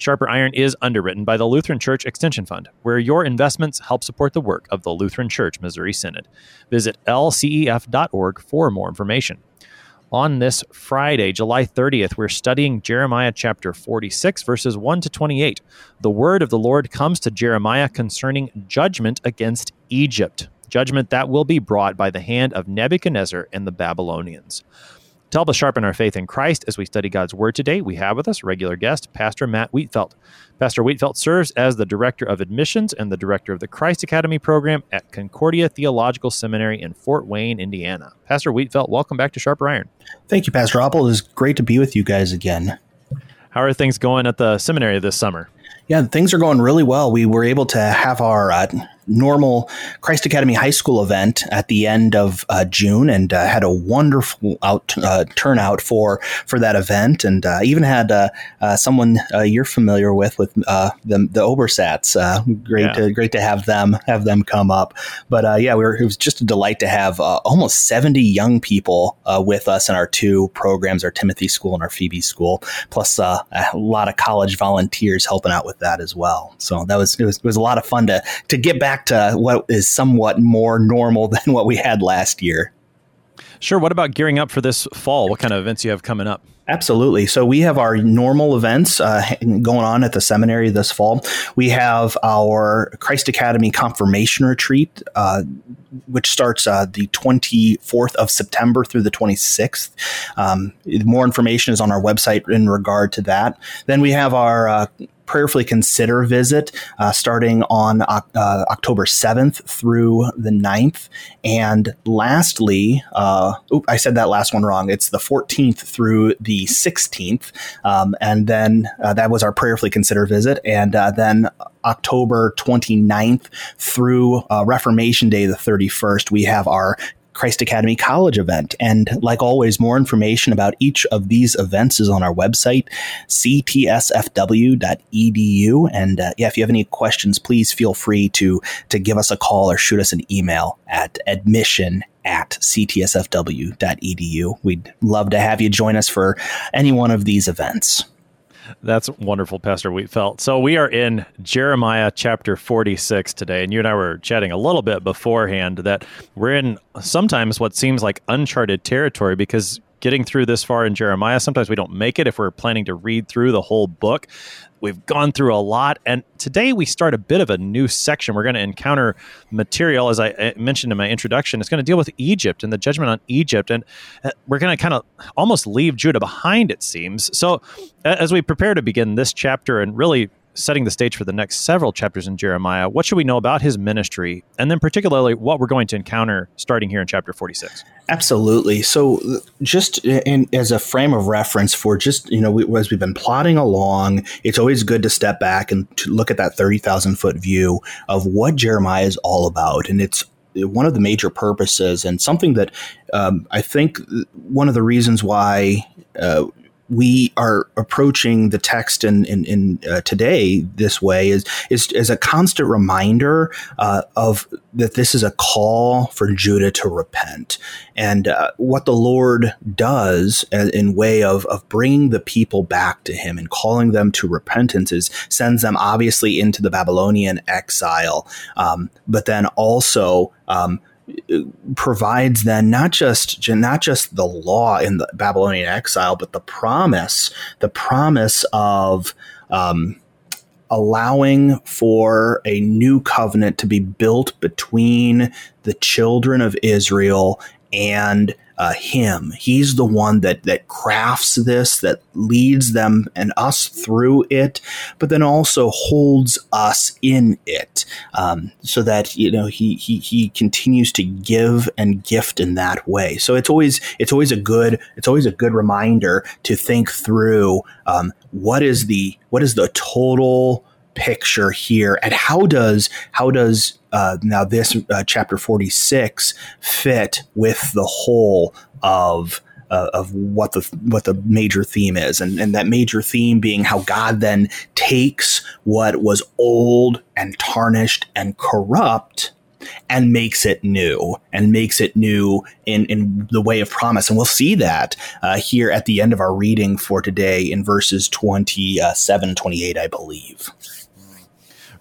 Sharper Iron is underwritten by the Lutheran Church Extension Fund, where your investments help support the work of the Lutheran Church Missouri Synod. Visit lcef.org for more information. On this Friday, July 30th, we're studying Jeremiah chapter 46, verses 1 to 28. The word of the Lord comes to Jeremiah concerning judgment against Egypt, judgment that will be brought by the hand of Nebuchadnezzar and the Babylonians. To help us sharpen our faith in Christ as we study God's Word today, we have with us regular guest, Pastor Matt Wietfeldt. Pastor Wietfeldt serves as the Director of Admissions and the Director of the Christ Academy program at Concordia Theological Seminary in Fort Wayne, Indiana. Pastor Wietfeldt, welcome back to Sharper Iron. Thank you, Pastor Appel. It is great to be with you guys again. How are things going at the seminary this summer? Yeah, things are going really well. We were able to have our uh, normal Christ Academy High School event at the end of uh, June, and uh, had a wonderful out uh, turnout for for that event, and uh, even had uh, uh, someone you're familiar with with the the Obersats. great, yeah. to, great to have them have them come up. But yeah, we were, it was just a delight to have almost 70 young people with us in our two programs, our Timothy School and our Phoebe School, plus a lot of college volunteers helping out with that as well. So that was it was, it was a lot of fun to to get back back to what is somewhat more normal than what we had last year. Sure. What about gearing up for this fall? What kind of events you have coming up? Absolutely. So we have our normal events uh, going on at the seminary this fall. We have our Christ Academy confirmation retreat, uh, which starts uh, the 24th of September through the 26th. Um, more information is on our website in regard to that. Then we have our uh, prayerfully consider visit uh, starting on uh, October 7th through the 9th. And lastly, uh, oops, I said that last one wrong. It's the 14th through the 16th. Um, and then uh, that was our prayerfully consider visit. And uh, then October 29th through uh, Reformation Day, the 31st, we have our Christ Academy College event. And like always, more information about each of these events is on our website, ctsfw.edu. And uh, yeah, if you have any questions, please feel free to, to give us a call or shoot us an email at admission at ctsfw.edu. We'd love to have you join us for any one of these events. That's wonderful, Pastor Wietfeldt. So we are in Jeremiah chapter 46 today, and you and I were chatting a little bit beforehand that we're in sometimes what seems like uncharted territory because getting through this far in Jeremiah, sometimes we don't make it if we're planning to read through the whole book. We've gone through a lot, and today we start a bit of a new section. We're going to encounter material, as I mentioned in my introduction. It's going to deal with Egypt and the judgment on Egypt, and uh, we're going to kind of almost leave Judah behind, it seems. So, as we prepare to begin this chapter and really setting the stage for the next several chapters in Jeremiah, what should we know about his ministry? And then, particularly, what we're going to encounter starting here in chapter 46? Absolutely. So, just in, as a frame of reference for just, you know, we, as we've been plodding along, it's always good to step back and to look at that 30,000 foot view of what Jeremiah is all about. And it's one of the major purposes and something that um, I think one of the reasons why uh, we are approaching the text in, in, in uh, today this way is, is, is a constant reminder uh, of that this is a call for Judah to repent. And uh, what the Lord does in way of, of bringing the people back to him and calling them to repentance is sends them obviously into the Babylonian exile, um, but then also um, provides then not just not just the law in the Babylonian exile, but the promise, the promise of um, allowing for a new covenant to be built between the children of Israel and uh, him. He's the one that that crafts this, that leads them and us through it, but then also holds us in it, um, so that you know he he he continues to give and gift in that way. So it's always it's always a good it's always a good reminder to think through um, what is the what is the total picture here and how does how does uh, now this uh, chapter 46 fit with the whole of uh, of what the what the major theme is, and, and that major theme being how God then takes what was old and tarnished and corrupt and makes it new and makes it new in, in the way of promise. And we'll see that uh, here at the end of our reading for today in verses 27, 28, I believe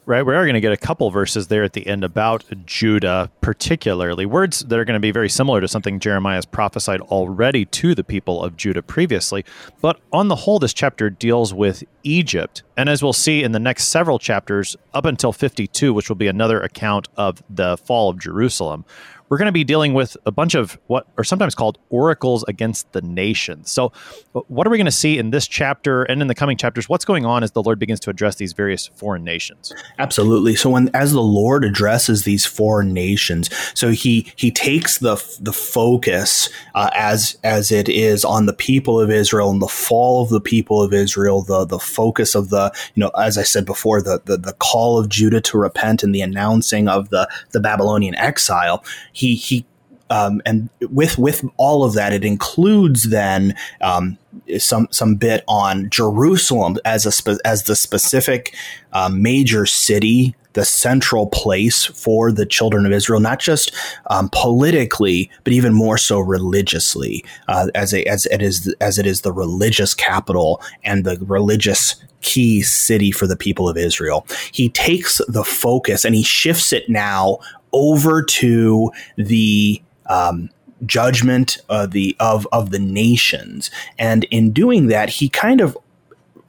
right? We are going to get a couple verses there at the end about Judah, particularly words that are going to be very similar to something Jeremiah has prophesied already to the people of Judah previously. But on the whole, this chapter deals with Egypt. And as we'll see in the next several chapters, up until 52, which will be another account of the fall of Jerusalem, we're going to be dealing with a bunch of what are sometimes called oracles against the nations. So, what are we going to see in this chapter and in the coming chapters? What's going on as the Lord begins to address these various foreign nations? Absolutely. So, when as the Lord addresses these foreign nations, so he he takes the the focus uh, as as it is on the people of Israel and the fall of the people of Israel, the the focus of the you know as I said before, the the, the call of Judah to repent and the announcing of the the Babylonian exile he he um, and with with all of that, it includes then um, some some bit on Jerusalem as a spe- as the specific uh, major city, the central place for the children of Israel, not just um, politically, but even more so religiously, uh, as a, as it is as it is the religious capital and the religious key city for the people of Israel. He takes the focus and he shifts it now over to the um, judgment of the of of the nations, and in doing that, he kind of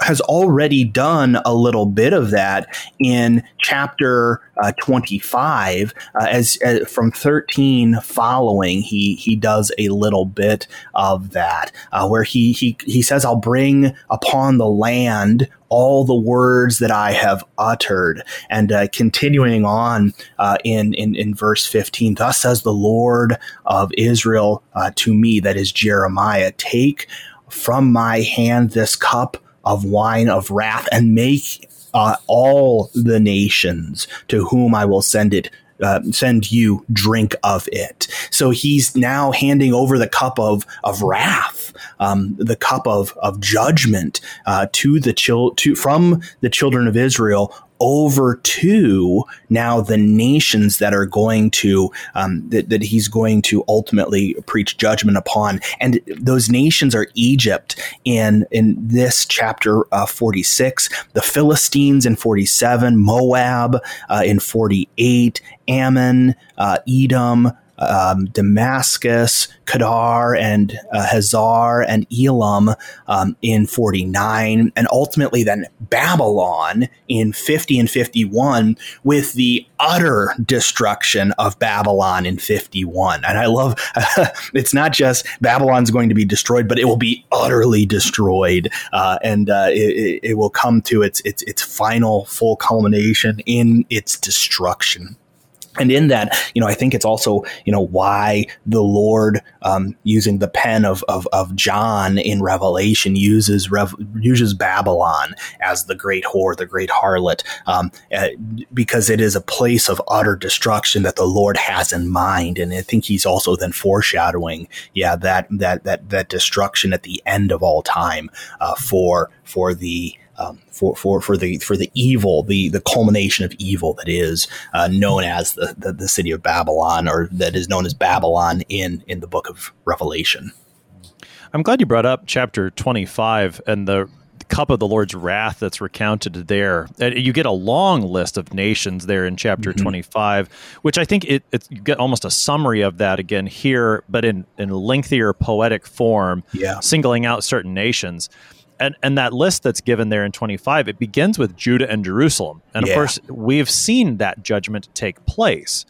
has already done a little bit of that in chapter uh, 25 uh, as, as, from 13 following he he does a little bit of that uh, where he he he says I'll bring upon the land all the words that I have uttered. And uh, continuing on uh, in, in in verse 15 thus says the Lord of Israel uh, to me that is Jeremiah take from my hand this cup of wine of wrath and make uh, all the nations to whom I will send it uh, send you drink of it. So he's now handing over the cup of of wrath, um, the cup of of judgment uh, to the chil- to from the children of Israel over to now the nations that are going to um, that, that he's going to ultimately preach judgment upon. And those nations are egypt in in this chapter uh, 46 the philistines in 47 moab uh, in 48 ammon uh, edom um, Damascus, Kedar, and uh, Hazor, and Elam um, in 49, and ultimately then Babylon in 50 and 51 with the utter destruction of Babylon in 51. And I love it's not just Babylon's going to be destroyed, but it will be utterly destroyed, uh, and uh, it, it will come to its its its final full culmination in its destruction and in that, you know, I think it's also, you know, why the Lord, um, using the pen of, of, of John in Revelation, uses Rev- uses Babylon as the great whore, the great harlot, um, uh, because it is a place of utter destruction that the Lord has in mind, and I think He's also then foreshadowing, yeah, that that that that destruction at the end of all time uh, for for the um, for for for the for the evil, the the culmination of evil that is uh, known as the, the, the city of Babylon, or that is known as Babylon in in the book of Revelation. I'm glad you brought up chapter 25 and the cup of the Lord's wrath that's recounted there. You get a long list of nations there in chapter mm-hmm. 25, which I think it, it, you get almost a summary of that again here, but in, in lengthier poetic form, yeah. singling out certain nations and and that list that's given there in 25 it begins with Judah and Jerusalem. And yeah. of course we've seen that judgment take place.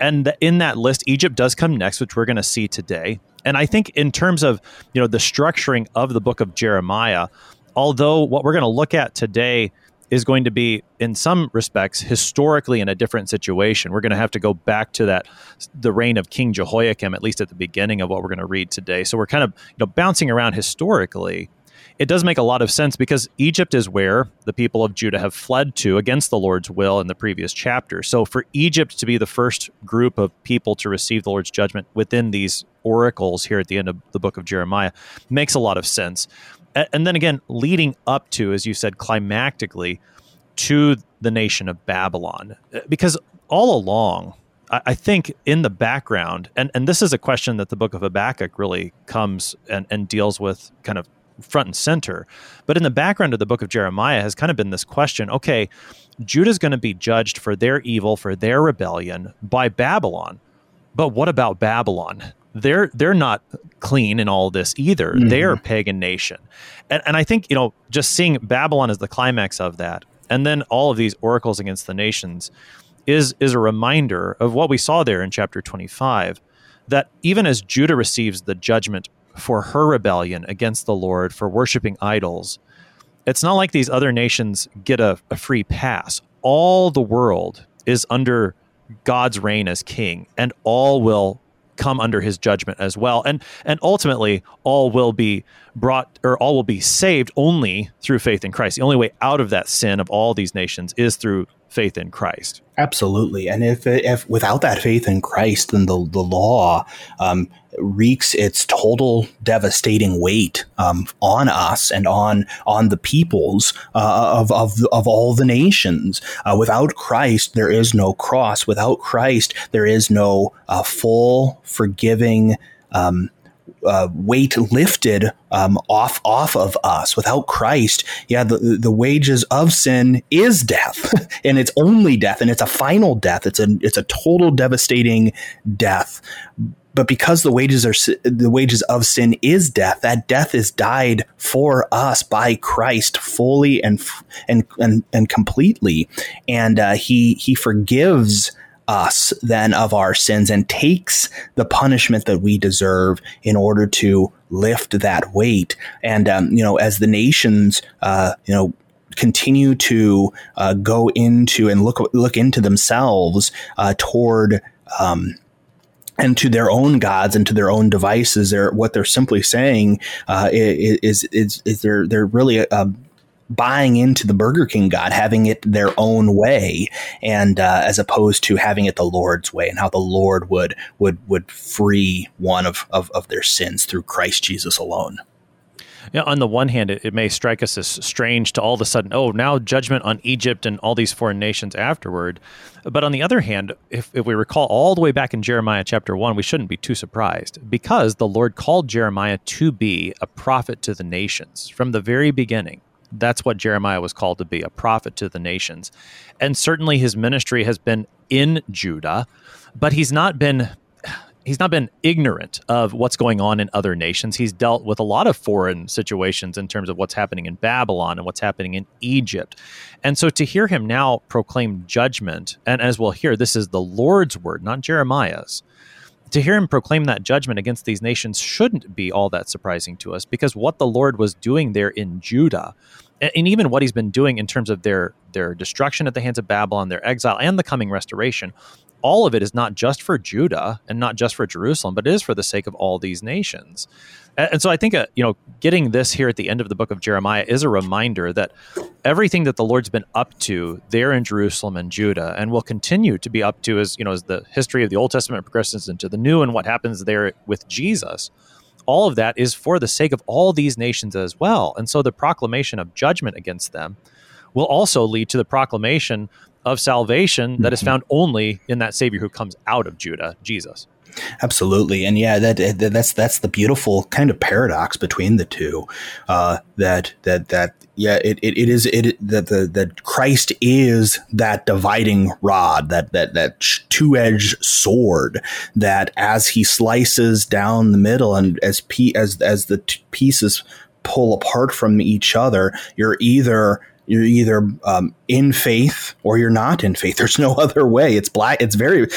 And the, in that list Egypt does come next which we're going to see today. And I think in terms of you know the structuring of the book of Jeremiah although what we're going to look at today is going to be in some respects historically in a different situation. We're going to have to go back to that the reign of king jehoiakim at least at the beginning of what we're going to read today. So we're kind of you know bouncing around historically it does make a lot of sense because Egypt is where the people of Judah have fled to against the Lord's will in the previous chapter. So for Egypt to be the first group of people to receive the Lord's judgment within these oracles here at the end of the book of Jeremiah makes a lot of sense. And then again, leading up to, as you said, climactically to the nation of Babylon. Uh, because all along, I think in the background, and, and this is a question that the book of Habakkuk really comes and, and deals with kind of front and center. But in the background of the book of Jeremiah has kind of been this question okay, Judah's going to be judged for their evil, for their rebellion by Babylon. But what about Babylon? They're they're not clean in all this either. Mm-hmm. They're a pagan nation. And and I think, you know, just seeing Babylon as the climax of that, and then all of these oracles against the nations is is a reminder of what we saw there in chapter 25 that even as Judah receives the judgment for her rebellion against the Lord for worshiping idols, it's not like these other nations get a, a free pass. All the world is under God's reign as king, and all will come under his judgment as well. And and ultimately all will be brought or all will be saved only through faith in Christ. The only way out of that sin of all these nations is through faith in Christ. Absolutely, and if if without that faith in Christ, then the the law um, wreaks its total devastating weight um, on us and on on the peoples uh, of, of of all the nations. Uh, without Christ, there is no cross. Without Christ, there is no uh, full forgiving. Um, uh, weight lifted um, off off of us. Without Christ, yeah, the the wages of sin is death, and it's only death, and it's a final death. It's a it's a total devastating death. But because the wages are the wages of sin is death, that death is died for us by Christ fully and and and, and completely, and uh, he he forgives us than of our sins and takes the punishment that we deserve in order to lift that weight. And, um, you know, as the nations, uh, you know, continue to uh, go into and look look into themselves uh, toward um, and to their own gods and to their own devices. They're, what they're simply saying uh, is, is, is they're they're really uh, buying into the Burger King God, having it their own way, and uh, as opposed to having it the Lord's way, and how the Lord would would would free one of of, of their sins through Christ Jesus alone. Yeah, on the one hand, it, it, may strike us as strange to all of a sudden, oh, now judgment on Egypt and all these foreign nations afterward. But on the other hand, if, if we recall all the way back in Jeremiah chapter 1, we shouldn't be too surprised because the Lord called Jeremiah to be a prophet to the nations from the very beginning. That's what Jeremiah was called to be a prophet to the nations. And certainly his ministry has been in Judah, but he's not been he's not been ignorant of what's going on in other nations. He's dealt with a lot of foreign situations in terms of what's happening in Babylon and what's happening in Egypt. And so to hear him now proclaim judgment, and as we'll hear, this is the Lord's word, not Jeremiah's to hear him proclaim that judgment against these nations shouldn't be all that surprising to us because what the Lord was doing there in Judah and even what he's been doing in terms of their their destruction at the hands of Babylon, their exile and the coming restoration, all of it is not just for Judah and not just for Jerusalem, but it is for the sake of all these nations. And so I think, uh, you know, getting this here at the end of the book of Jeremiah is a reminder that everything that the Lord's been up to there in Jerusalem and Judah and will continue to be up to as, you know, as the history of the Old Testament progresses into the new and what happens there with Jesus, all of that is for the sake of all these nations as well. And so the proclamation of judgment against them will also lead to the proclamation of salvation that is mm-hmm. found only in that Savior who comes out of Judah, Jesus. Absolutely, and yeah, that, that, that's that's the beautiful kind of paradox between the two. Uh, that that that yeah, it, it, it is it that the that Christ is that dividing rod, that that that two edged sword. That as he slices down the middle, and as p as as the t- pieces pull apart from each other, you're either you're either um, in faith or you're not in faith. There's no other way. It's black. It's very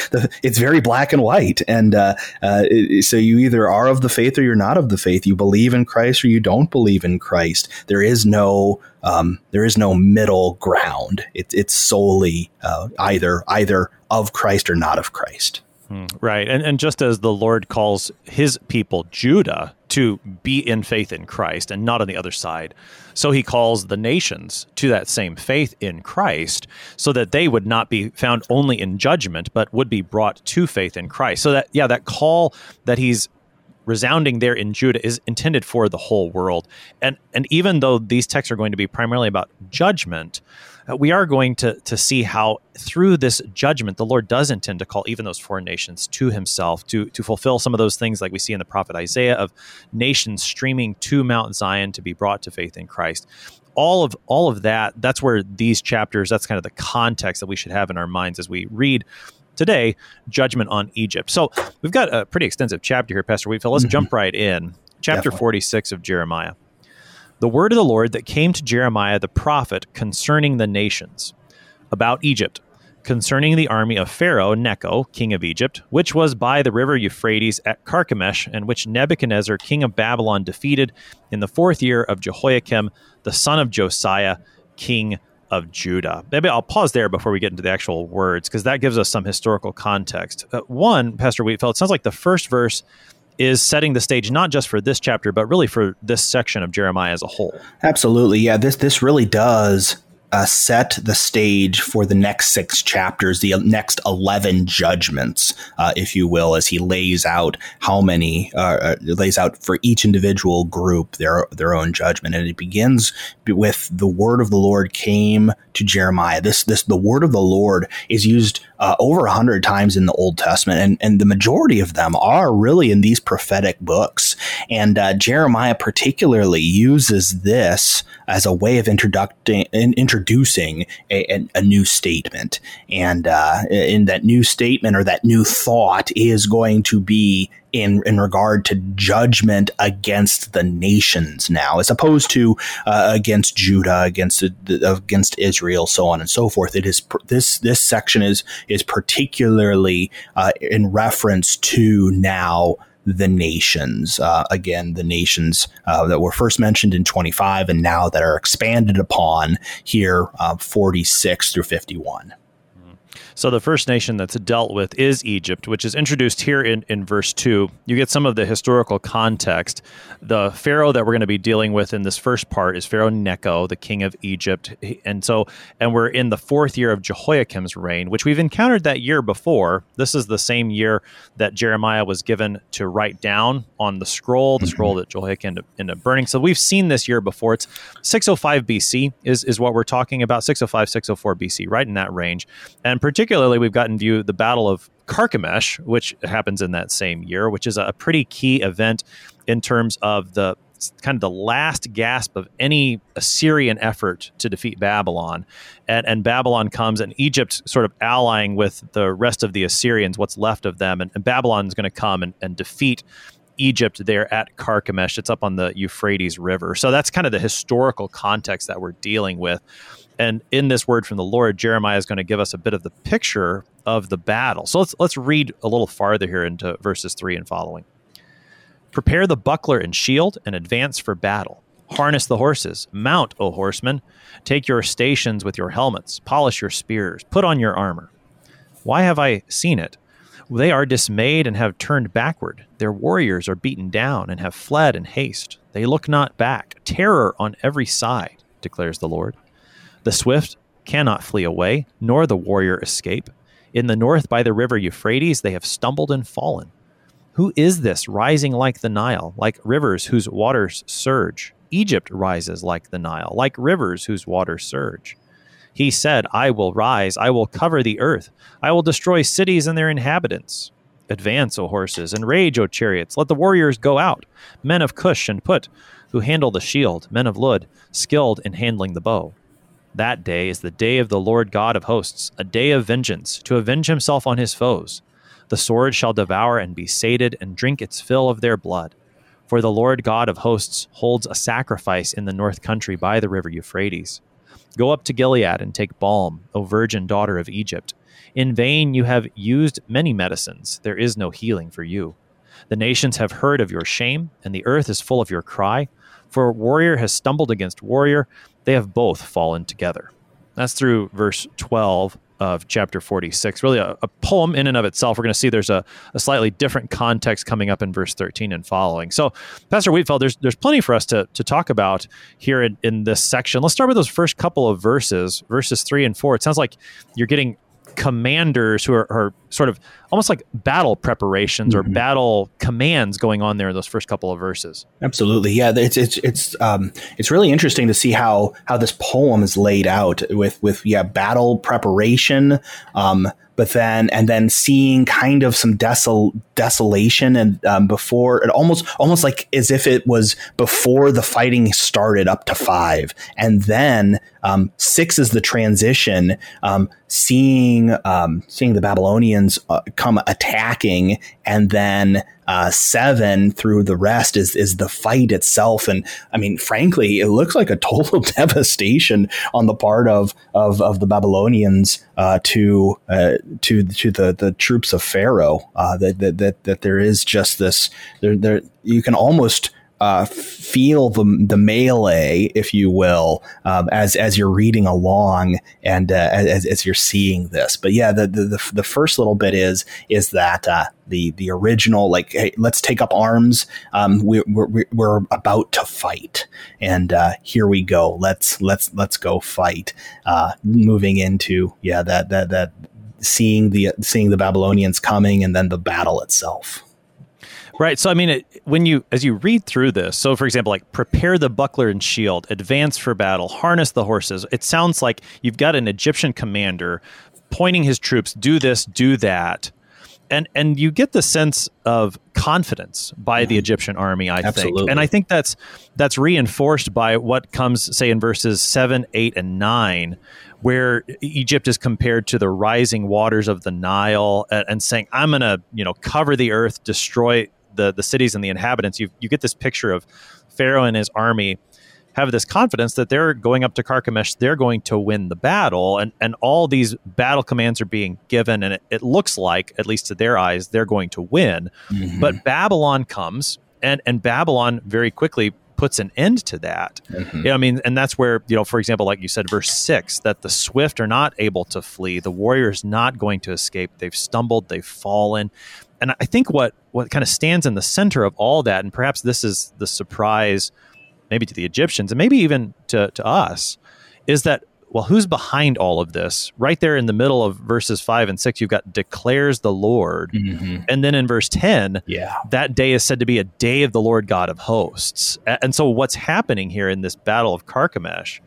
it's very black and white. And uh, uh, so you either are of the faith or you're not of the faith. You believe in Christ or you don't believe in Christ. There is no um, there is no middle ground. It, it's solely uh, either either of Christ or not of Christ. Hmm, right. And, and just as the Lord calls his people Judah to be in faith in Christ and not on the other side. So he calls the nations to that same faith in Christ so that they would not be found only in judgment, but would be brought to faith in Christ. So that, yeah, that call that he's resounding there in Judah is intended for the whole world. And and even though these texts are going to be primarily about judgment, uh, we are going to to see how through this judgment the Lord does intend to call even those foreign nations to himself to to fulfill some of those things like we see in the prophet Isaiah of nations streaming to Mount Zion to be brought to faith in Christ all of all of that that's where these chapters that's kind of the context that we should have in our minds as we read today judgment on Egypt. So we've got a pretty extensive chapter here, Pastor Wietfeldt. Let's mm-hmm. jump right in. Chapter Definitely. 46 of Jeremiah. The word of the Lord that came to Jeremiah the prophet concerning the nations, about Egypt, concerning the army of Pharaoh Necho, king of Egypt, which was by the river Euphrates at Carchemish, and which Nebuchadnezzar, king of Babylon, defeated in the fourth year of Jehoiakim, the son of Josiah, king of Judah. Maybe I'll pause there before we get into the actual words because that gives us some historical context. Uh, one, Pastor Wietfeldt, it sounds like the first verse is setting the stage not just for this chapter but really for this section of Jeremiah as a whole. Absolutely. Yeah, this this really does uh, set the stage for the next six chapters, the next 11 judgments, uh, if you will, as he lays out how many, uh, uh, lays out for each individual group their, their own judgment. And it begins with the word of the Lord came to Jeremiah. This, this, the word of the Lord is used uh, over a hundred times in the Old Testament, and, and the majority of them are really in these prophetic books. And uh, Jeremiah particularly uses this as a way of introducing, introducing a, a, a new statement. And uh, in that new statement or that new thought is going to be in in regard to judgment against the nations now, as opposed to uh, against Judah, against against Israel, so on and so forth. It is this this section is is particularly uh, in reference to now the nations. Uh, again, the nations uh, that were first mentioned in 25 and now that are expanded upon here, uh, 46 through 51. So the first nation that's dealt with is Egypt, which is introduced here in, in verse 2. You get some of the historical context. The Pharaoh that we're going to be dealing with in this first part is Pharaoh Necho, the king of Egypt. And so, and we're in the fourth year of Jehoiakim's reign, which we've encountered that year before. This is the same year that Jeremiah was given to write down on the scroll, the mm-hmm. scroll that Jehoiakim ended up burning. So we've seen this year before. It's 605 BC is, is what we're talking about, 605, 604 BC, right in that range. And particularly particularly, we've gotten view the Battle of Carchemish, which happens in that same year, which is a pretty key event in terms of the kind of the last gasp of any Assyrian effort to defeat Babylon. And, and Babylon comes, and Egypt sort of allying with the rest of the Assyrians, what's left of them. And, and Babylon's going to come and, and defeat Egypt there at Carchemish. It's up on the Euphrates River. So that's kind of the historical context that we're dealing with. And in this word from the Lord, Jeremiah is going to give us a bit of the picture of the battle. So let's let's read a little farther here into verses 3 and following. Prepare the buckler and shield and advance for battle. Harness the horses. Mount, O horsemen. Take your stations with your helmets. Polish your spears. Put on your armor. Why have I seen it? They are dismayed and have turned backward. Their warriors are beaten down and have fled in haste. They look not back. Terror on every side, declares the Lord. The swift cannot flee away, nor the warrior escape. In the north by the river Euphrates, they have stumbled and fallen. Who is this rising like the Nile, like rivers whose waters surge? Egypt rises like the Nile, like rivers whose waters surge. He said, I will rise, I will cover the earth, I will destroy cities and their inhabitants. Advance, O horses, and rage, O chariots. Let the warriors go out, men of Cush and Put, who handle the shield, men of Lud, skilled in handling the bow. That day is the day of the Lord God of hosts, a day of vengeance, to avenge himself on his foes. The sword shall devour and be sated, and drink its fill of their blood. For the Lord God of hosts holds a sacrifice in the north country by the river Euphrates. Go up to Gilead and take balm, O virgin daughter of Egypt. In vain you have used many medicines, there is no healing for you. The nations have heard of your shame, and the earth is full of your cry. For warrior has stumbled against warrior, they have both fallen together. That's through verse 12 of chapter 46. Really, a, a poem in and of itself. We're going to see there's a, a, slightly different context coming up in verse 13 and following. So, Pastor Wietfeldt, there's there's plenty for us to, to talk about here in, in this section. Let's start with those first couple of verses, verses three and four. It sounds like you're getting commanders who are, are, sort of almost like battle preparations mm-hmm. or battle commands going on there in those first couple of verses. Absolutely, yeah. It's it's it's um, it's really interesting to see how how this poem is laid out with with yeah battle preparation. Um, but then and then seeing kind of some desol- desolation and um, before it almost almost like as if it was before the fighting started up to five. And then um, six is the transition um, seeing um, seeing the babylonians uh, come attacking and then uh, seven through the rest is is the fight itself. And I mean, frankly, it looks like a total devastation on the part of of, of the Babylonians uh, to uh, to to the the troops of Pharaoh. Uh, that, that that that there is just this there there you can almost uh, feel the the melee, if you will, um, as as you're reading along and uh, as, as you're seeing this. But yeah, the, the the first little bit is is that uh, the the original like hey, let's take up arms. Um, we, we're we're about to fight, and uh, here we go. Let's let's let's go fight. Uh, moving into yeah that that that seeing the seeing the Babylonians coming and then the battle itself. Right. So, I mean, it, when you, as you read through this, so for example, like prepare the buckler and shield, advance for battle, harness the horses, it sounds like you've got an Egyptian commander pointing his troops, do this, do that. And, and you get the sense of confidence by mm-hmm. the Egyptian army, I Absolutely. think, and I think that's that's reinforced by what comes, say, in verses seven, eight, and nine, where Egypt is compared to the rising waters of the Nile, and, and saying, "I'm going to, you know, cover the earth, destroy the the cities and the inhabitants, you you get this picture of Pharaoh and his army have this confidence that they're going up to Carchemish, they're going to win the battle, and and all these battle commands are being given, and it, it looks like, at least to their eyes, they're going to win. Mm-hmm. But Babylon comes, and and Babylon very quickly puts an end to that. Mm-hmm. You know, I mean, and that's where, you know, for example, like you said, verse six, that the swift are not able to flee, the warrior is not going to escape. They've stumbled, they've fallen and I think what what kind of stands in the center of all that, and perhaps this is the surprise, maybe to the Egyptians and maybe even to to us, is that well, who's behind all of this? Right there in the middle of verses five and six, you've got declares the Lord. Mm-hmm. And then in verse 10, yeah. that day is said to be a day of the Lord God of hosts. And so what's happening here in this battle of Carchemish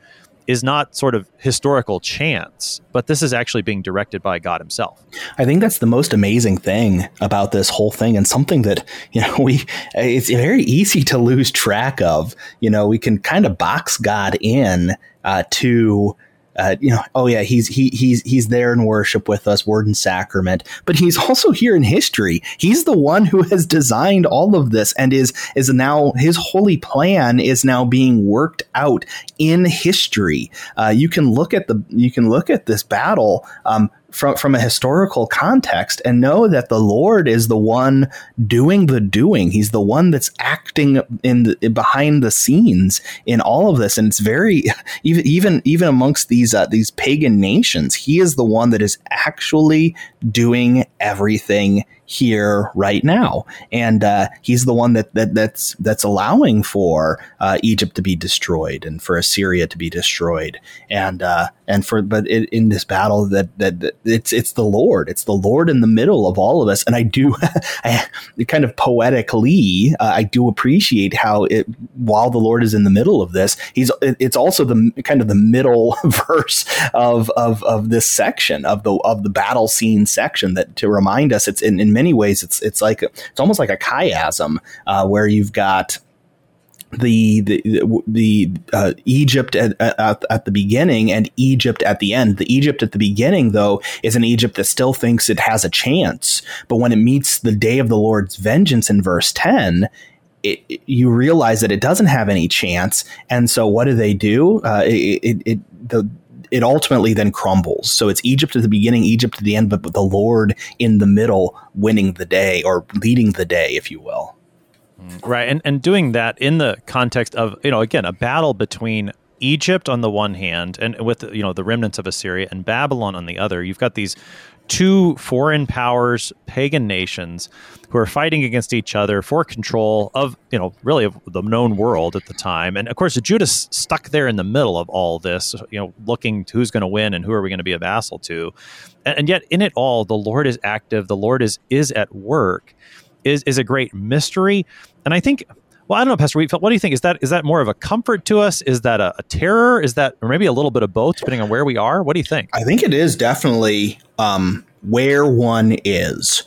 is not sort of historical chance, but this is actually being directed by God Himself. I think that's the most amazing thing about this whole thing, and something that you know we it's very easy to lose track of. You know, we can kind of box God in uh, to uh, you know, oh yeah, he's he he's he's there in worship with us, word and sacrament, but he's also here in history. He's the one who has designed all of this and is is now his holy plan is now being worked out in history. Uh, you can look at the you can look at this battle um, from from a historical context and know that the Lord is the one doing the doing. He's the one that's acting in the, behind the scenes in all of this, and it's very even even even amongst these uh, these pagan nations, He is the one that is actually doing everything here right now, and uh, he's the one that, that that's that's allowing for uh, Egypt to be destroyed and for Assyria to be destroyed, and uh, and for but it, in this battle that, that, that it's it's the Lord, it's the Lord in the middle of all of us, and I do, I, kind of poetically, uh, I do appreciate how it while the Lord is in the middle of this, he's it's also the kind of the middle verse of of of this section of the of the battle scene section that to remind us it's in, in many ways it's it's like it's almost like a chiasm uh, where you've got the the the uh, Egypt at, at, at, the beginning and Egypt at the end. The Egypt at the beginning, though, is an Egypt that still thinks it has a chance, but when it meets the day of the Lord's vengeance in verse ten. It, it, you realize that it doesn't have any chance, and so what do they do? Uh, it, it the it ultimately then crumbles. So it's Egypt at the beginning, Egypt at the end, but the Lord in the middle winning the day or leading the day, if you will. Mm. Right. And, and doing that in the context of, you know, again, a battle between Egypt on the one hand, and with you know the remnants of Assyria, and Babylon on the other. You've got these two foreign powers, pagan nations, who are fighting against each other for control of, you know, really of the known world at the time. And of course, Judah's stuck there in the middle of all this, you know, looking to who's going to win and who are we going to be a vassal to. And, and, yet, in it all, the Lord is active. The Lord is is at work. Is is a great mystery. And I think. Well, I don't know, Pastor Wietfeldt. What do you think? Is that is that more of a comfort to us? Is that a, a terror? Is that, or maybe a little bit of both, depending on where we are? What do you think? I think it is definitely um, where one is.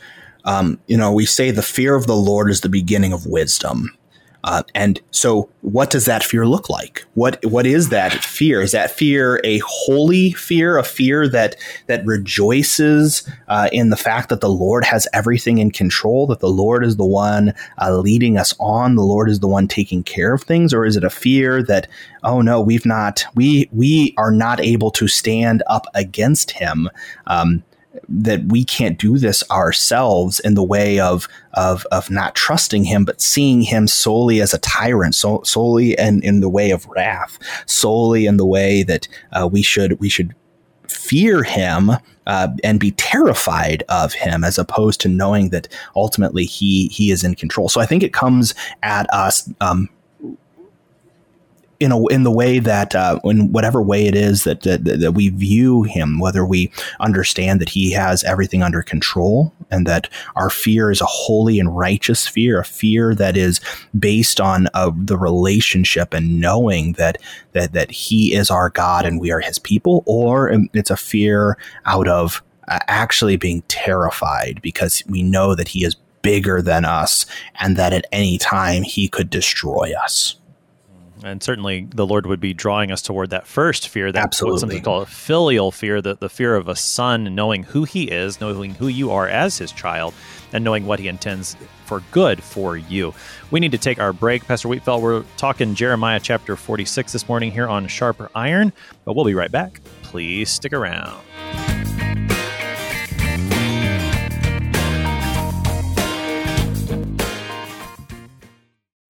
Um, you know, we say the fear of the Lord is the beginning of wisdom. Uh, and so, what does that fear look like? What what is that fear? Is that fear a holy fear, a fear that that rejoices uh, in the fact that the Lord has everything in control, that the Lord is the one uh, leading us on, the Lord is the one taking care of things, or is it a fear that oh no, we've not we we are not able to stand up against Him? Um, that we can't do this ourselves in the way of of of not trusting him, but seeing him solely as a tyrant, so, solely in, in the way of wrath, solely in the way that uh, we should we should fear him uh, and be terrified of him, as opposed to knowing that ultimately he he is in control. So I think it comes at us um, in a in the way that uh, in whatever way it is that, that that we view him, whether we understand that he has everything under control and that our fear is a holy and righteous fear, a fear that is based on uh, the relationship and knowing that that that he is our God and we are his people, or it's a fear out of uh, actually being terrified because we know that he is bigger than us and that at any time he could destroy us. And certainly the Lord would be drawing us toward that first fear, that Absolutely. something called filial fear, the, the fear of a son, knowing who he is, knowing who you are as his child, and knowing what he intends for good for you. We need to take our break. Pastor Wietfeldt, we're talking Jeremiah chapter 46 this morning here on Sharper Iron, but we'll be right back. Please stick around.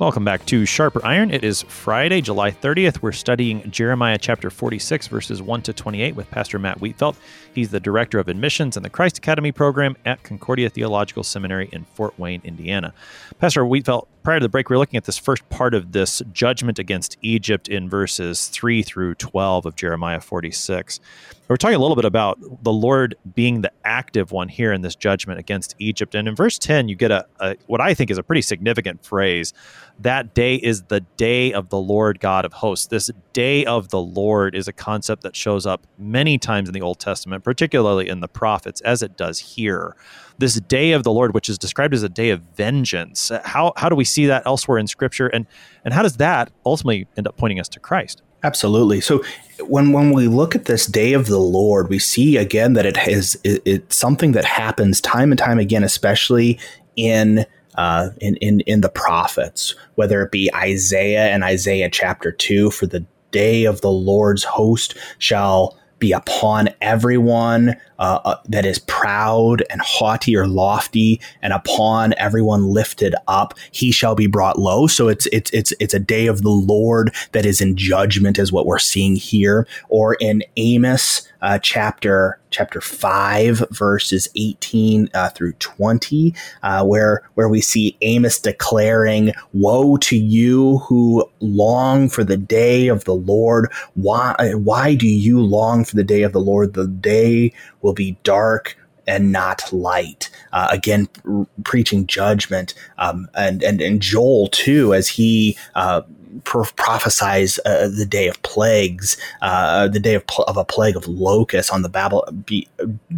Welcome back to Sharper Iron. It is Friday, July 30th. We're studying Jeremiah chapter 46, verses 1 to 28 with Pastor Matt Wietfeldt. He's the director of admissions in the Christ Academy program at Concordia Theological Seminary in Fort Wayne, Indiana. Pastor Wietfeldt, prior to the break, we are looking at this first part of this judgment against Egypt in verses 3 through 12 of Jeremiah 46. We're talking a little bit about the Lord being the active one here in this judgment against Egypt. And in verse 10, you get a, a what I think is a pretty significant phrase. That day is the day of the Lord God of hosts. This day of the Lord is a concept that shows up many times in the Old Testament, particularly in the prophets, as it does here this day of the Lord, which is described as a day of vengeance. How how do we see that elsewhere in Scripture, and and how does that ultimately end up pointing us to Christ? Absolutely. So when when we look at this day of the Lord, we see again that it has it, it's something that happens time and time again, especially in uh, in, in in the prophets, whether it be Isaiah and Isaiah chapter two, for the day of the Lord's host shall be upon everyone uh, uh, that is proud and haughty or lofty, and upon everyone lifted up, he shall be brought low. So it's it's it's it's a day of the Lord that is in judgment, is what we're seeing here. Or in Amos uh, chapter chapter five, verses eighteen uh, through twenty, uh, where where we see Amos declaring, "Woe to you who long for the day of the Lord! Why why do you long for the day of the Lord? The day will be dark and not light. Uh, again, r- preaching judgment, um, and and and Joel too, as he uh, pro- prophesies uh, the day of plagues, uh, the day of, pl- of, a plague of locusts on the Babel be,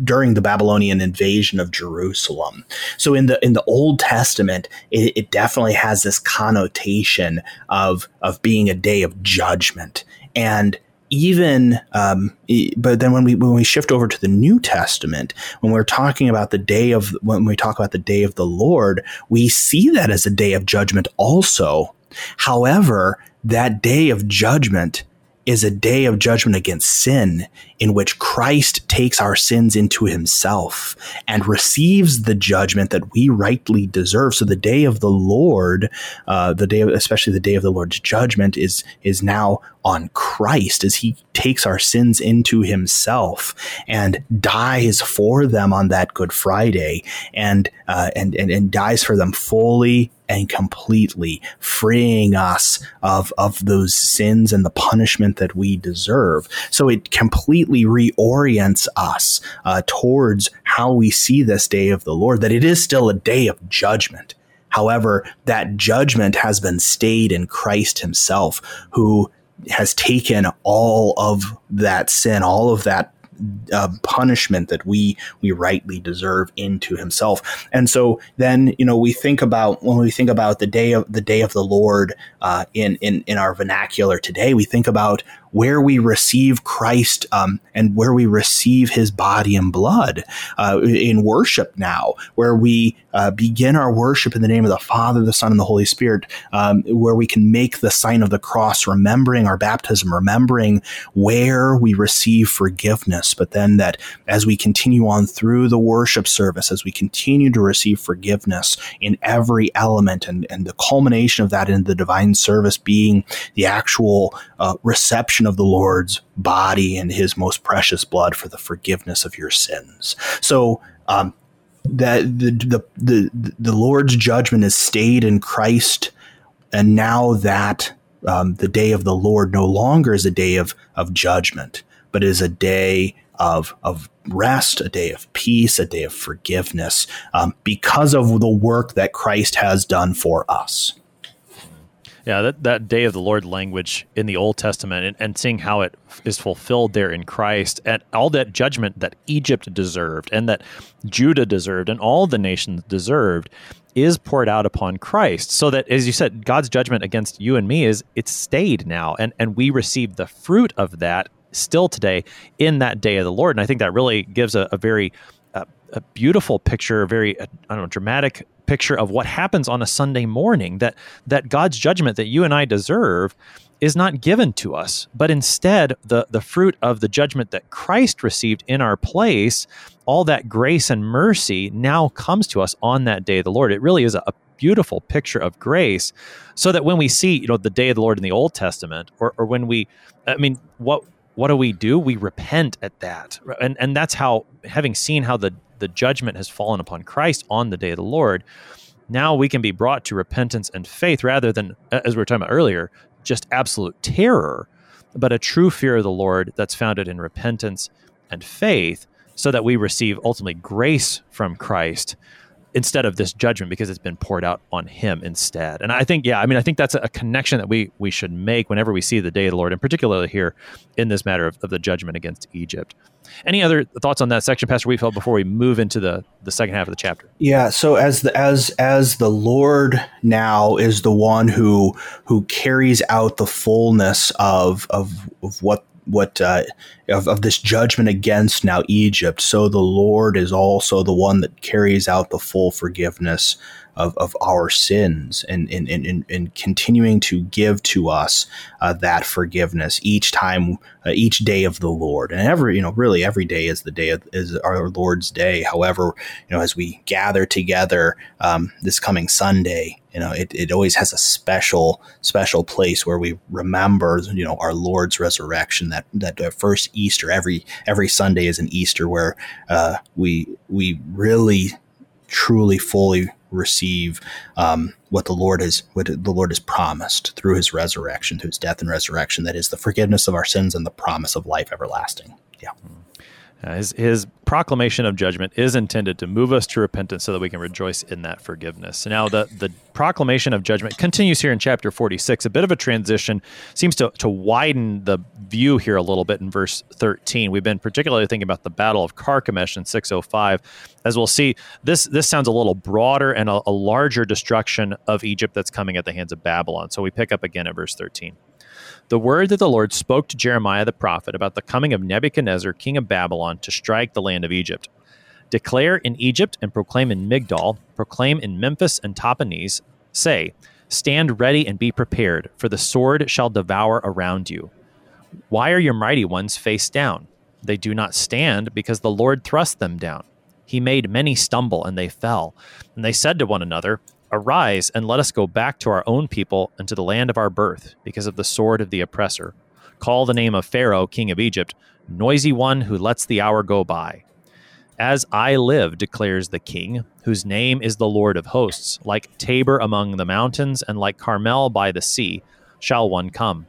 during the Babylonian invasion of Jerusalem. So in the in the Old Testament, it, it definitely has this connotation of of being a day of judgment and even um, but then when we when we shift over to the New Testament, when we're talking about the day of when we talk about the day of the Lord, we see that as a day of judgment also. However, that day of judgment is a day of judgment against sin in which Christ takes our sins into himself and receives the judgment that we rightly deserve. So the day of the Lord, uh, the day, of, especially the day of the Lord's judgment is, is now on Christ as he takes our sins into himself and dies for them on that Good Friday and, uh, and, and, and dies for them fully and completely, freeing us of, of those sins and the punishment that we deserve. So it completely reorients us uh, towards how we see this day of the Lord, that it is still a day of judgment. However, that judgment has been stayed in Christ himself, who has taken all of that sin, all of that uh, punishment that we we rightly deserve into himself. And so then you know we think about when we think about the day of the day of the lord uh, in in in our vernacular today we think about where we receive Christ um, and where we receive his body and blood uh, in worship now, where we uh, begin our worship in the name of the Father, the Son, and the Holy Spirit, um, where we can make the sign of the cross, remembering our baptism, remembering where we receive forgiveness. But then that as we continue on through the worship service, as we continue to receive forgiveness in every element, and, and the culmination of that in the divine service being the actual uh, reception of the Lord's body and his most precious blood for the forgiveness of your sins. So, um, that the, the, the, the Lord's judgment is stayed in Christ. And now that um, the day of the Lord no longer is a day of, of judgment, but is a day of, of rest, a day of peace, a day of forgiveness, um, because of the work that Christ has done for us. Yeah, that, that day of the Lord language in the Old Testament and, and seeing how it is fulfilled there in Christ and all that judgment that Egypt deserved and that Judah deserved and all the nations deserved is poured out upon Christ. So that as you said, God's judgment against you and me is it's stayed now and, and we receive the fruit of that still today in that day of the Lord. And I think that really gives a, a very uh, a beautiful picture, a very I don't know, dramatic picture of what happens on a Sunday morning that that God's judgment that you and I deserve is not given to us, but instead the the fruit of the judgment that Christ received in our place, all that grace and mercy now comes to us on that day of the Lord. It really is a, a beautiful picture of grace so that when we see, you know, the day of the Lord in the Old Testament or or when we I mean, what what do we do? We repent at that. And and that's how having seen how the the judgment has fallen upon Christ on the day of the Lord, now we can be brought to repentance and faith rather than, as we were talking about earlier, just absolute terror, but a true fear of the Lord that's founded in repentance and faith, so that we receive ultimately grace from Christ instead of this judgment because it's been poured out on him instead. And I think, yeah, I mean, I think that's a connection that we we should make whenever we see the day of the Lord, and particularly here in this matter of, of the judgment against Egypt. Any other thoughts on that section, Pastor Wietfeldt, before we move into the the second half of the chapter? Yeah. So as the as as the Lord now is the one who who carries out the fullness of of of what what uh, of, of this judgment against now Egypt. So the Lord is also the one that carries out the full forgiveness of, of our sins and, and, and, and continuing to give to us uh, that forgiveness each time, uh, each day of the Lord. And every, you know, really every day is the day of, is our Lord's day. However, you know, as we gather together um, this coming Sunday, you know, it, it always has a special, special place where we remember, you know, our Lord's resurrection, that, that first Easter, every, every Sunday is an Easter where uh, we, we really, truly, fully receive um, what the Lord has what the Lord has promised through His resurrection, through His death and resurrection. That is the forgiveness of our sins and the promise of life everlasting. Yeah. Uh, his, his proclamation of judgment is intended to move us to repentance so that we can rejoice in that forgiveness. Now, the, the proclamation of judgment continues here in chapter 46. A bit of a transition seems to, to widen the view here a little bit in verse 13. We've been particularly thinking about the Battle of Carchemish in 605. As we'll see, this, this sounds a little broader and a, a larger destruction of Egypt that's coming at the hands of Babylon. So we pick up again at verse 13 the word that the Lord spoke to Jeremiah the prophet about the coming of Nebuchadnezzar, king of Babylon, to strike the land of Egypt. Declare in Egypt and proclaim in Migdol, proclaim in Memphis and Tahpanhes, say, Stand ready and be prepared, for the sword shall devour around you. Why are your mighty ones face down? They do not stand because the Lord thrust them down. He made many stumble and they fell. And they said to one another, Arise and let us go back to our own people and to the land of our birth, because of the sword of the oppressor. Call the name of Pharaoh, king of Egypt, noisy one who lets the hour go by. As I live, declares the king, whose name is the Lord of hosts, like Tabor among the mountains and like Carmel by the sea, shall one come.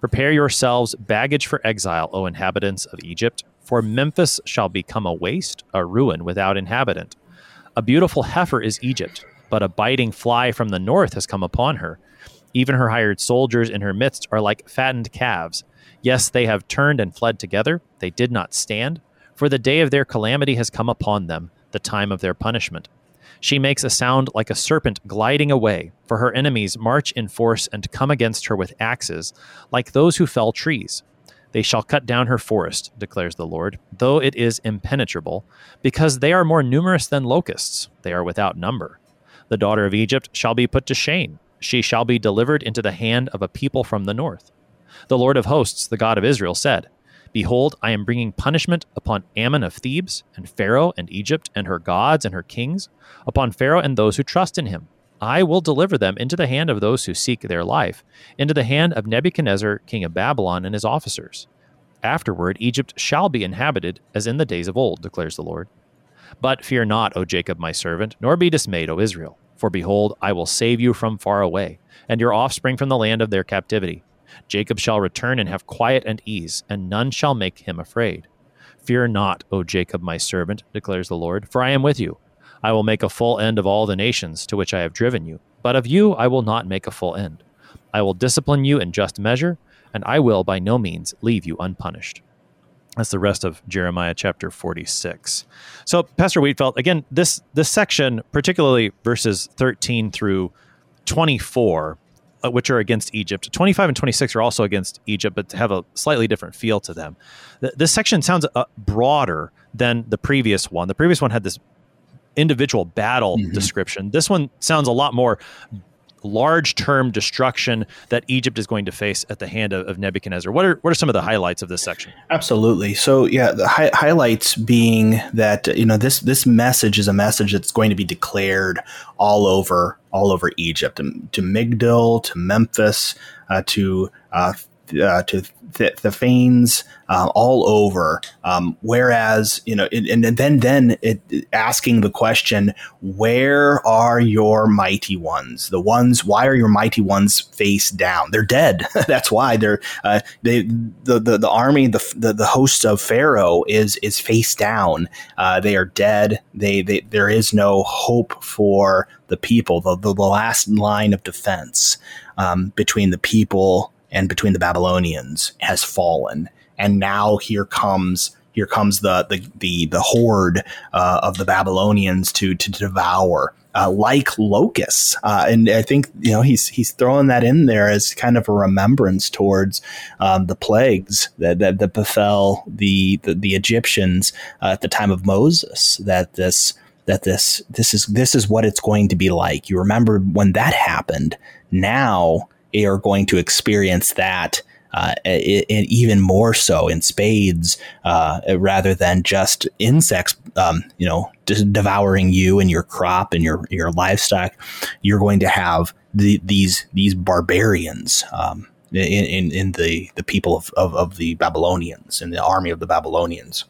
Prepare yourselves baggage for exile, O inhabitants of Egypt, for Memphis shall become a waste, a ruin without inhabitant. A beautiful heifer is Egypt, but a biting fly from the north has come upon her. Even her hired soldiers in her midst are like fattened calves. Yes, they have turned and fled together. They did not stand, for the day of their calamity has come upon them, the time of their punishment. She makes a sound like a serpent gliding away, for her enemies march in force and come against her with axes, like those who fell trees. They shall cut down her forest, declares the Lord, though it is impenetrable, because they are more numerous than locusts. They are without number. The daughter of Egypt shall be put to shame. She shall be delivered into the hand of a people from the north. The Lord of hosts, the God of Israel, said, Behold, I am bringing punishment upon Amon of Thebes, and Pharaoh, and Egypt, and her gods, and her kings, upon Pharaoh and those who trust in him. I will deliver them into the hand of those who seek their life, into the hand of Nebuchadnezzar, king of Babylon, and his officers. Afterward, Egypt shall be inhabited as in the days of old, declares the Lord. But fear not, O Jacob, my servant, nor be dismayed, O Israel. For behold, I will save you from far away, and your offspring from the land of their captivity. Jacob shall return and have quiet and ease, and none shall make him afraid. Fear not, O Jacob, my servant, declares the Lord, for I am with you. I will make a full end of all the nations to which I have driven you, but of you I will not make a full end. I will discipline you in just measure, and I will by no means leave you unpunished. That's the rest of Jeremiah chapter 46. So, Pastor Wietfeldt, again, this this section, particularly verses 13 through 24, uh, which are against Egypt. 25 and 26 are also against Egypt, but have a slightly different feel to them. This section sounds uh, broader than the previous one. The previous one had this individual battle mm-hmm. description. This one sounds a lot more large term destruction that Egypt is going to face at the hand of, of, Nebuchadnezzar. What are what are some of the highlights of this section? Absolutely. So yeah, the hi- highlights being that you know this this message is a message that's going to be declared all over all over Egypt, to, to Migdol, to Memphis, uh, to uh, uh, to the, the Fanes uh, all over. Um, whereas, you know, and then then it, asking the question, where are your mighty ones? The ones, why are your mighty ones face down? They're dead. That's why they're uh, they the, the the army the, the the hosts of Pharaoh is is face down. Uh, they are dead. They, they there is no hope for the people. The the, the last line of defense um, between the people and between the Babylonians has fallen, and now here comes here comes the the the, the horde uh, of the Babylonians to to devour. Uh, like locusts, uh, and I think you know he's he's throwing that in there as kind of a remembrance towards um, the plagues that, that, that befell the the, the Egyptians uh, at the time of Moses. That this that this this is this is what it's going to be like. You remember when that happened. Now are going to experience that uh, it, it even more so in spades uh, rather than just insects, um, you know, devouring you and your crop and your your livestock. You're going to have the, these these barbarians. Um, in, in, in the, the people of, of, of the Babylonians in the army of the Babylonians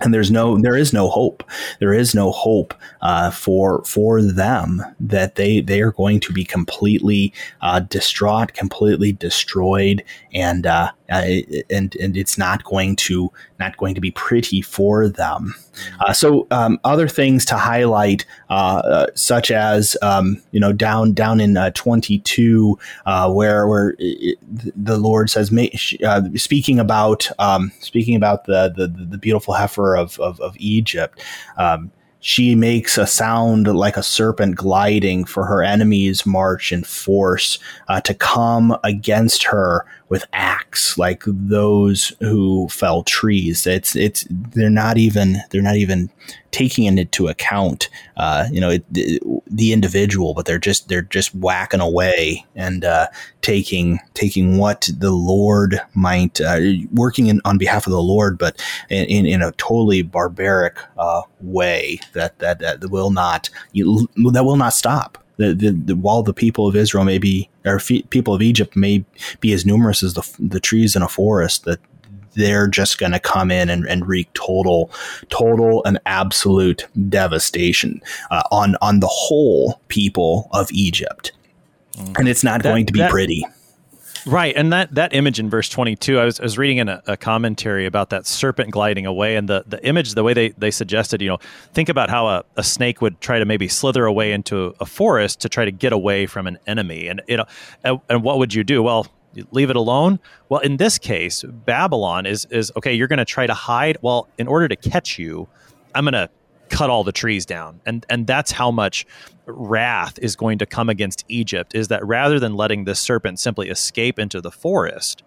and there's no there is no hope. There is no hope uh, for for them that they they are going to be completely uh, distraught completely destroyed and uh, uh, and and it's not going to not going to be pretty for them. Uh, so um, other things to highlight, uh, uh such as um, you know down down in uh, twenty two, uh, where where it, the Lord says, speaking about um, speaking about the, the the beautiful heifer of of, of Egypt. Um, she makes a sound like a serpent gliding for her enemies march in force uh, to come against her with axe like those who fell trees. It's it's they're not even they're not even taking into account uh, you know it, the, individual, but they're just they're just whacking away and uh, taking taking what the Lord might uh, working in, on behalf of the Lord, but in, in, in a totally barbaric uh, way that, that that will not that will not stop the, the, the, while the people of Israel may be, or people of Egypt may be as numerous as the, the trees in a forest, that they're just going to come in and, and, wreak total, total and absolute devastation uh, on on the whole people of Egypt, mm. and it's not that, going to be that, pretty. Right, and that that image in verse twenty two, I was, I was reading in a, a, commentary about that serpent gliding away, and the the image, the way they they suggested, you know, think about how a, a snake would try to maybe slither away into a forest to try to get away from an enemy, and you know, and, and what would you do? Well, leave it alone. Well, in this case, Babylon is is okay. You're going to try to hide. Well, in order to catch you, I'm going to cut all the trees down. And and that's how much wrath is going to come against Egypt is that rather than letting this serpent simply escape into the forest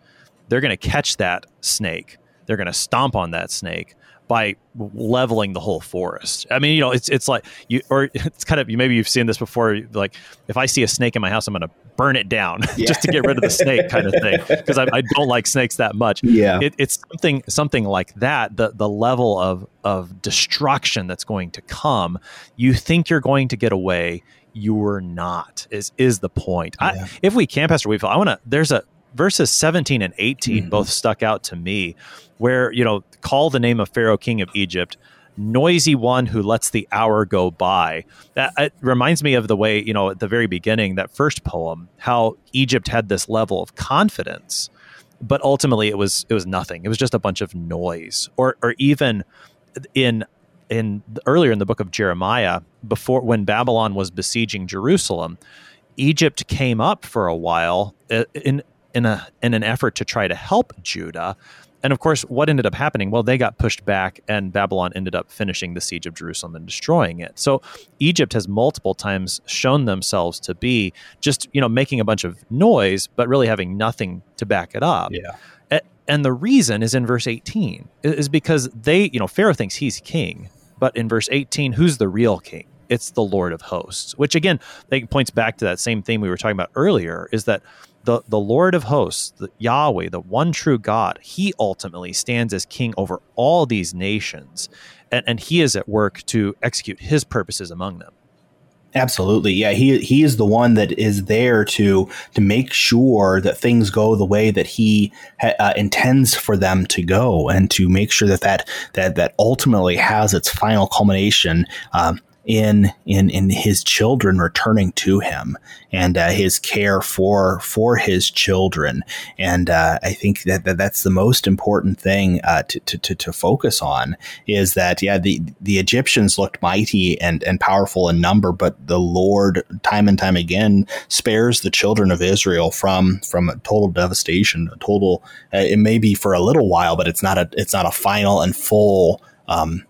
they're going to catch that snake. They're going to stomp on that snake by leveling the whole forest. I mean, you know, it's it's like you or it's kind of you maybe you've seen this before. Like if I see a snake in my house, I'm going to burn it down yeah. just to get rid of the snake, kind of thing. Because I, I, don't like snakes that much. Yeah, it, it's something something like that. The the level of of destruction that's going to come. You think you're going to get away. You're not. Is is the point? Yeah. I, if we can, Pastor Weevil, I want to. There's a verses 17 and 18 mm-hmm. both stuck out to me where you know call the name of pharaoh king of egypt noisy one who lets the hour go by. That it reminds me of the way you know at the very beginning that first poem how egypt had this level of confidence but ultimately it was it was nothing. It was just a bunch of noise. Or or even in in earlier in the book of jeremiah before when babylon was besieging jerusalem Egypt came up for a while uh, in in a in an effort to try to help Judah. And of course, what ended up happening? Well, they got pushed back, and Babylon ended up finishing the siege of Jerusalem and destroying it. So Egypt has multiple times shown themselves to be just you know making a bunch of noise, but really having nothing to back it up. Yeah. And the reason is in verse 18 is because they, you know, Pharaoh thinks he's king, but in verse 18, who's the real king? It's the Lord of hosts, which again, they points back to that same theme we were talking about earlier is that the, the Lord of hosts, the Yahweh, the one true God, he ultimately stands as king over all these nations, and, and he is at work to execute his purposes among them. Absolutely, yeah. He he is the one that is there to to make sure that things go the way that he ha, uh, intends for them to go, and to make sure that that that that ultimately has its final culmination um, in in in his children returning to him and uh, his care for for his children. And uh, I think that, that that's the most important thing uh, to, to, to focus on is that yeah the the Egyptians looked mighty and and powerful in number but the Lord time and time again spares the children of Israel from from total devastation a total uh, it may be for a little while but it's not a it's not a final and full um,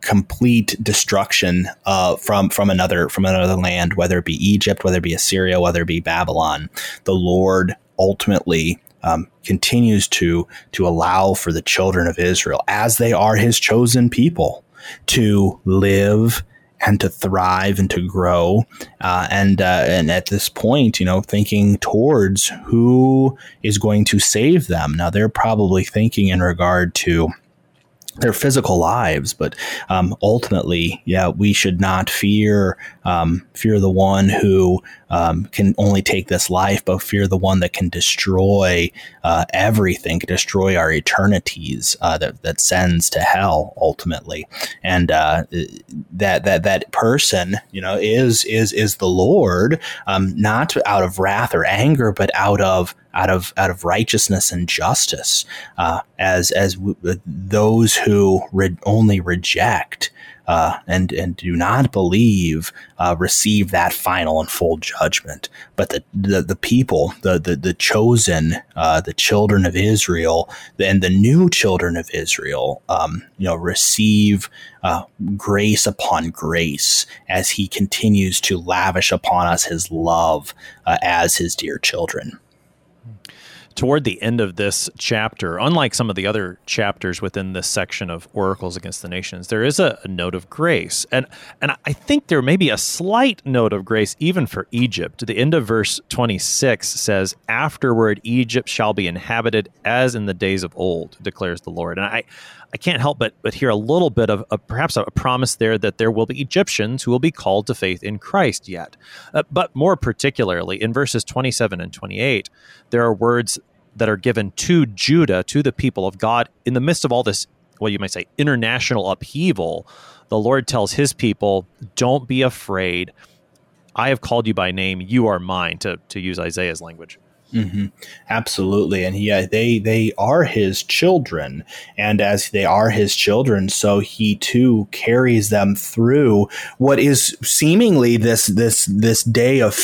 complete destruction uh, from from another from another land, whether it be Egypt, whether it be Assyria, whether it be Babylon. The Lord ultimately um, continues to to allow for the children of Israel, as they are His chosen people, to live and to thrive and to grow. Uh, and uh, and at this point, you know, thinking towards who is going to save them. Now they're probably thinking in regard to their physical lives, but um, ultimately, yeah, we should not fear um, fear the one who um, can only take this life, but fear the one that can destroy uh, everything, destroy our eternities uh, that that sends to hell ultimately, and uh, that that that person, you know, is is is the Lord, um, not out of wrath or anger, but out of out of out of righteousness and justice, uh, as as w- those who re- only reject uh, and and do not believe uh, receive that final and full judgment. But the the, the people, the the, the chosen, uh, the children of Israel, and the new children of Israel, um, you know, receive uh, grace upon grace as He continues to lavish upon us His love uh, as His dear children toward the end of this chapter, unlike some of the other chapters within this section of oracles against the nations, there is a, a, note of grace, and and I think there may be a slight note of grace even for Egypt. The end of verse twenty six says, "Afterward, Egypt shall be inhabited as in the days of old," declares the Lord, and I. I can't help but but hear a little bit of, perhaps a promise there that there will be Egyptians who will be called to faith in Christ yet. Uh, but more particularly in verses 27 and 28, there are words that are given to Judah, to the people of God, in the midst of all this, what you might say, international upheaval. The Lord tells his people, Don't be afraid. I have called you by name. You are mine, to, to use Isaiah's language. Mm-hmm. Absolutely, and yeah, they they are his children, and as they are his children, so he too carries them through what is seemingly this this this day of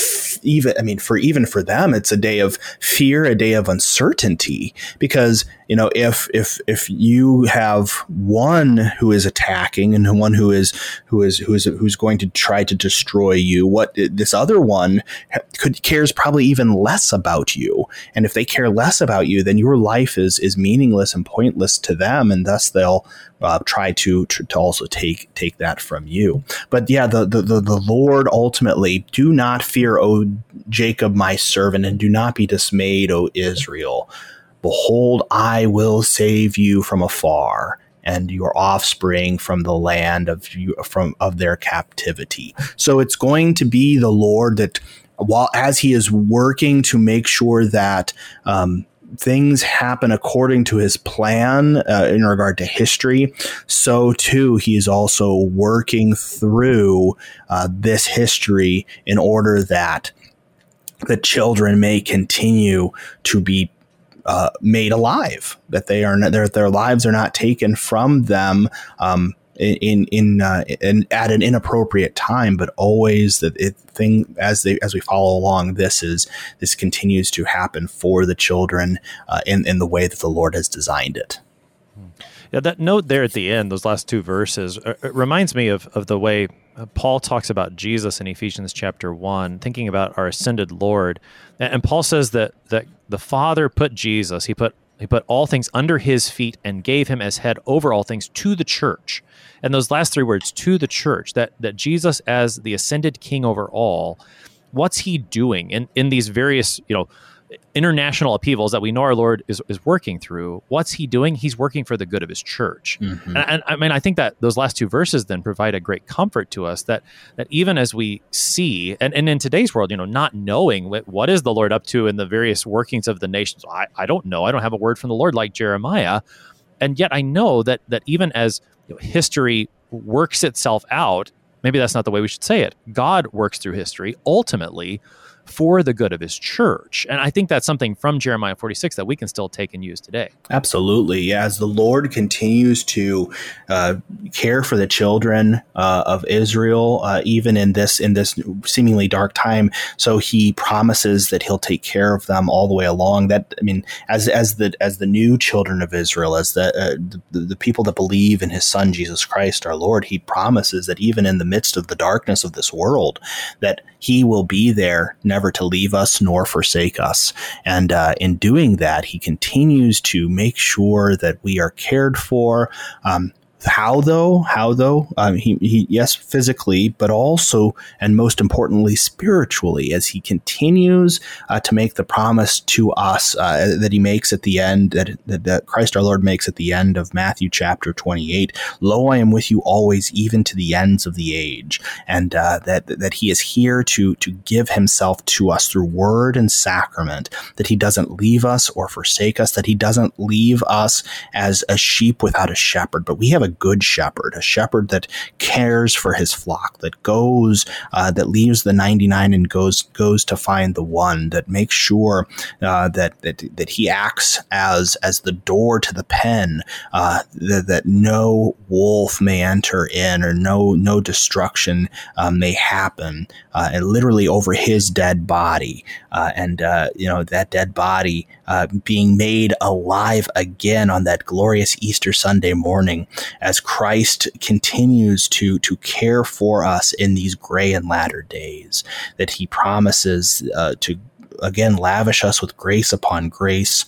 even. I mean, for even for them, it's a day of fear, a day of uncertainty, because you know if if if you have one who is attacking and one who is who is who is who's going to try to destroy you, what this other one could cares probably even less about you. And if they care less about you, then your life is is meaningless and pointless to them, and thus they'll uh, try to, to also take take that from you. But yeah, the, the the the Lord ultimately do not fear, O Jacob, my servant, and do not be dismayed, O Israel. Behold, I will save you from afar and your offspring from the land of you from of their captivity. So it's going to be the Lord that while as he is working to make sure that um, things happen according to his plan uh, in regard to history, so too he is also working through uh, this history in order that the children may continue to be uh, made alive, that they are their their lives are not taken from them. Um, in in, uh, in at an inappropriate time, but always that it thing as they as we follow along, this is this continues to happen for the children uh, in in the way that the Lord has designed it. Yeah, that note there at the end, those last two verses, uh, reminds me of of the way uh, Paul talks about Jesus in Ephesians chapter one, thinking about our ascended Lord, and Paul says that that the Father put Jesus, he put he put all things under his feet and gave him as head over all things to the church. And those last three words, to the church, that that Jesus as the ascended king over all, what's he doing in, in these various, you know, international upheavals that we know our Lord is, is working through, what's he doing? He's working for the good of his church. Mm-hmm. And, and, I mean, I think that those last two verses then provide a great comfort to us that that even as we see, and, and in today's world, you know, not knowing what, what is the Lord up to in the various workings of the nations, I, I don't know. I don't have a word from the Lord like Jeremiah. And yet I know that that even as you know, history works itself out, maybe that's not the way we should say it. God works through history ultimately for the good of his church. And I think that's something from Jeremiah 46 that we can still take and use today. Absolutely. As the Lord continues to uh, care for the children uh, of Israel, uh, even in this in this seemingly dark time, so He promises that He'll take care of them all the way along. That I mean, as as the as the new children of Israel, as the uh, the, the people that believe in His Son Jesus Christ, our Lord, He promises that even in the midst of the darkness of this world, that He will be there never to leave us nor forsake us. And uh, in doing that, he continues to make sure that we are cared for. Um, how though? How though? Um, he, he, yes, physically, but also, and most importantly, spiritually, as he continues uh, to make the promise to us uh, that he makes at the end, that, that, that Christ our Lord makes at the end of Matthew chapter 28. Lo, I am with you always, even to the ends of the age. And uh, that, that he is here to, to give himself to us through word and sacrament, that he doesn't leave us or forsake us, that he doesn't leave us as a sheep without a shepherd, but we have a a good shepherd, a shepherd that cares for his flock, that goes, uh, that leaves the 99 and goes goes to find the one, that makes sure uh, that, that that he acts as as the door to the pen, uh, that, that no wolf may enter in or no no destruction um, may happen, uh, and literally over his dead body, uh, and uh, you know that dead body being made alive again on that glorious Easter Sunday morning as Christ continues to to care for us in these gray and latter days that he promises uh, to again lavish us with grace upon grace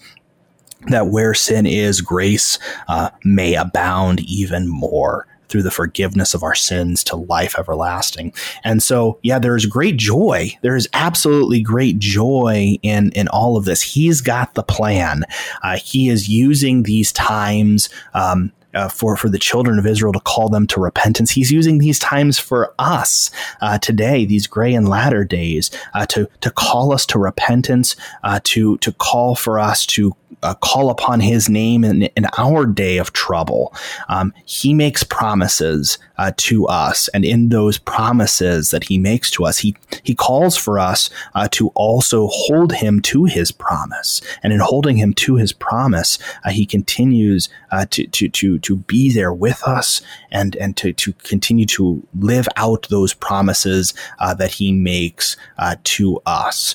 that where sin is grace uh, may abound even more through the forgiveness of our sins to life everlasting. And so, yeah, there is great joy. There is absolutely great joy in in all of this. He's got the plan. Uh, he is using these times. Um, uh, for for the children of Israel to call them to repentance. He's using these times for us uh, today, these gray and latter days, uh, to to call us to repentance, uh, to to call for us to uh, call upon his name in, in our day of trouble. Um, he makes promises uh, to us, and in those promises that he makes to us, he he calls for us uh, to also hold him to his promise. And in holding him to his promise, uh, he continues uh, to to to to be there with us and and to to continue to live out those promises uh, that he makes to us.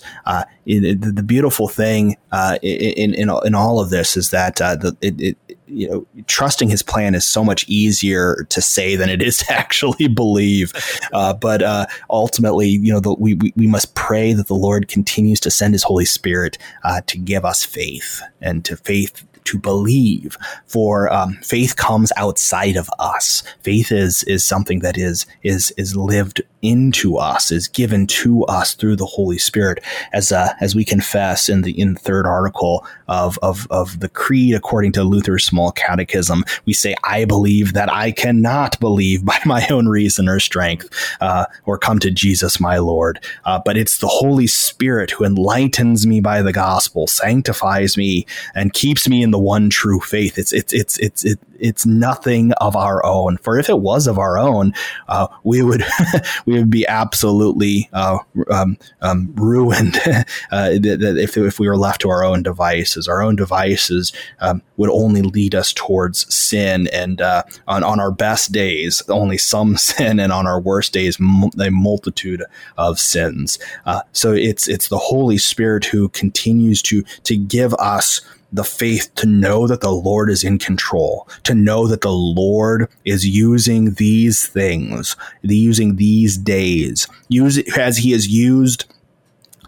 The beautiful thing in, in in all of this is that the it, it you know, trusting his plan is so much easier to say than it is to actually believe. Uh, but uh, ultimately, you know, the, we, we, we must pray that the Lord continues to send his Holy Spirit uh, to give us faith and to faith to believe. For um, faith comes outside of us. Faith is is something that is is is lived into us, is given to us through the Holy Spirit, as uh, as we confess in the in the third article of of of the Creed according to Luther's Small Catechism. We say, "I believe that I cannot believe by my own reason or strength, uh, or come to Jesus, my Lord." Uh, but it's the Holy Spirit who enlightens me by the gospel, sanctifies me, and keeps me in the one true faith. It's it's it's it's it, it's nothing of our own. For if it was of our own, uh, we would we would be absolutely uh, um, um, ruined uh, if if we were left to our own devices. Our own devices um, would only lead us towards sin, and uh, on on our best days, only some sin, and on our worst days, a multitude of sins. Uh, so it's it's the Holy Spirit who continues to to give us the faith to know that the Lord is in control, to know that the Lord is using these things, using these days, use as He has used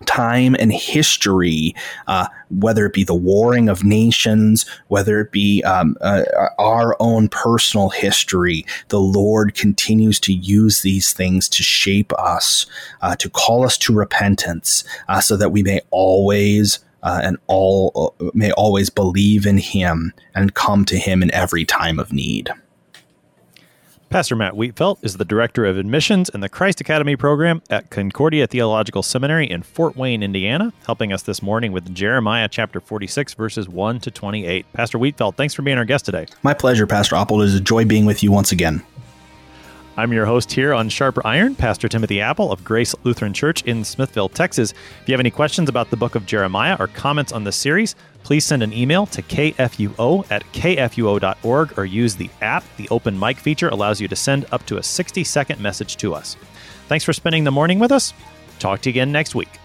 time and history, uh, whether it be the warring of nations, whether it be um, uh, our own personal history, the Lord continues to use these things to shape us, uh, to call us to repentance, uh, so that we may always uh, and all uh, may always believe in him and come to him in every time of need. Pastor Matt Wietfeldt is the Director of Admissions in the Christ Academy program at Concordia Theological Seminary in Fort Wayne, Indiana, helping us this morning with Jeremiah chapter 46, verses 1 to 28. Pastor Wietfeldt, thanks for being our guest today. My pleasure, Pastor Appel. It is a joy being with you once again. I'm your host here on Sharper Iron, Pastor Timothy Appel of Grace Lutheran Church in Smithville, Texas. If you have any questions about the book of Jeremiah or comments on the series, please send an email to kfuo at kfuo.org or use the app. The open mic feature allows you to send up to a 60 second message to us. Thanks for spending the morning with us. Talk to you again next week.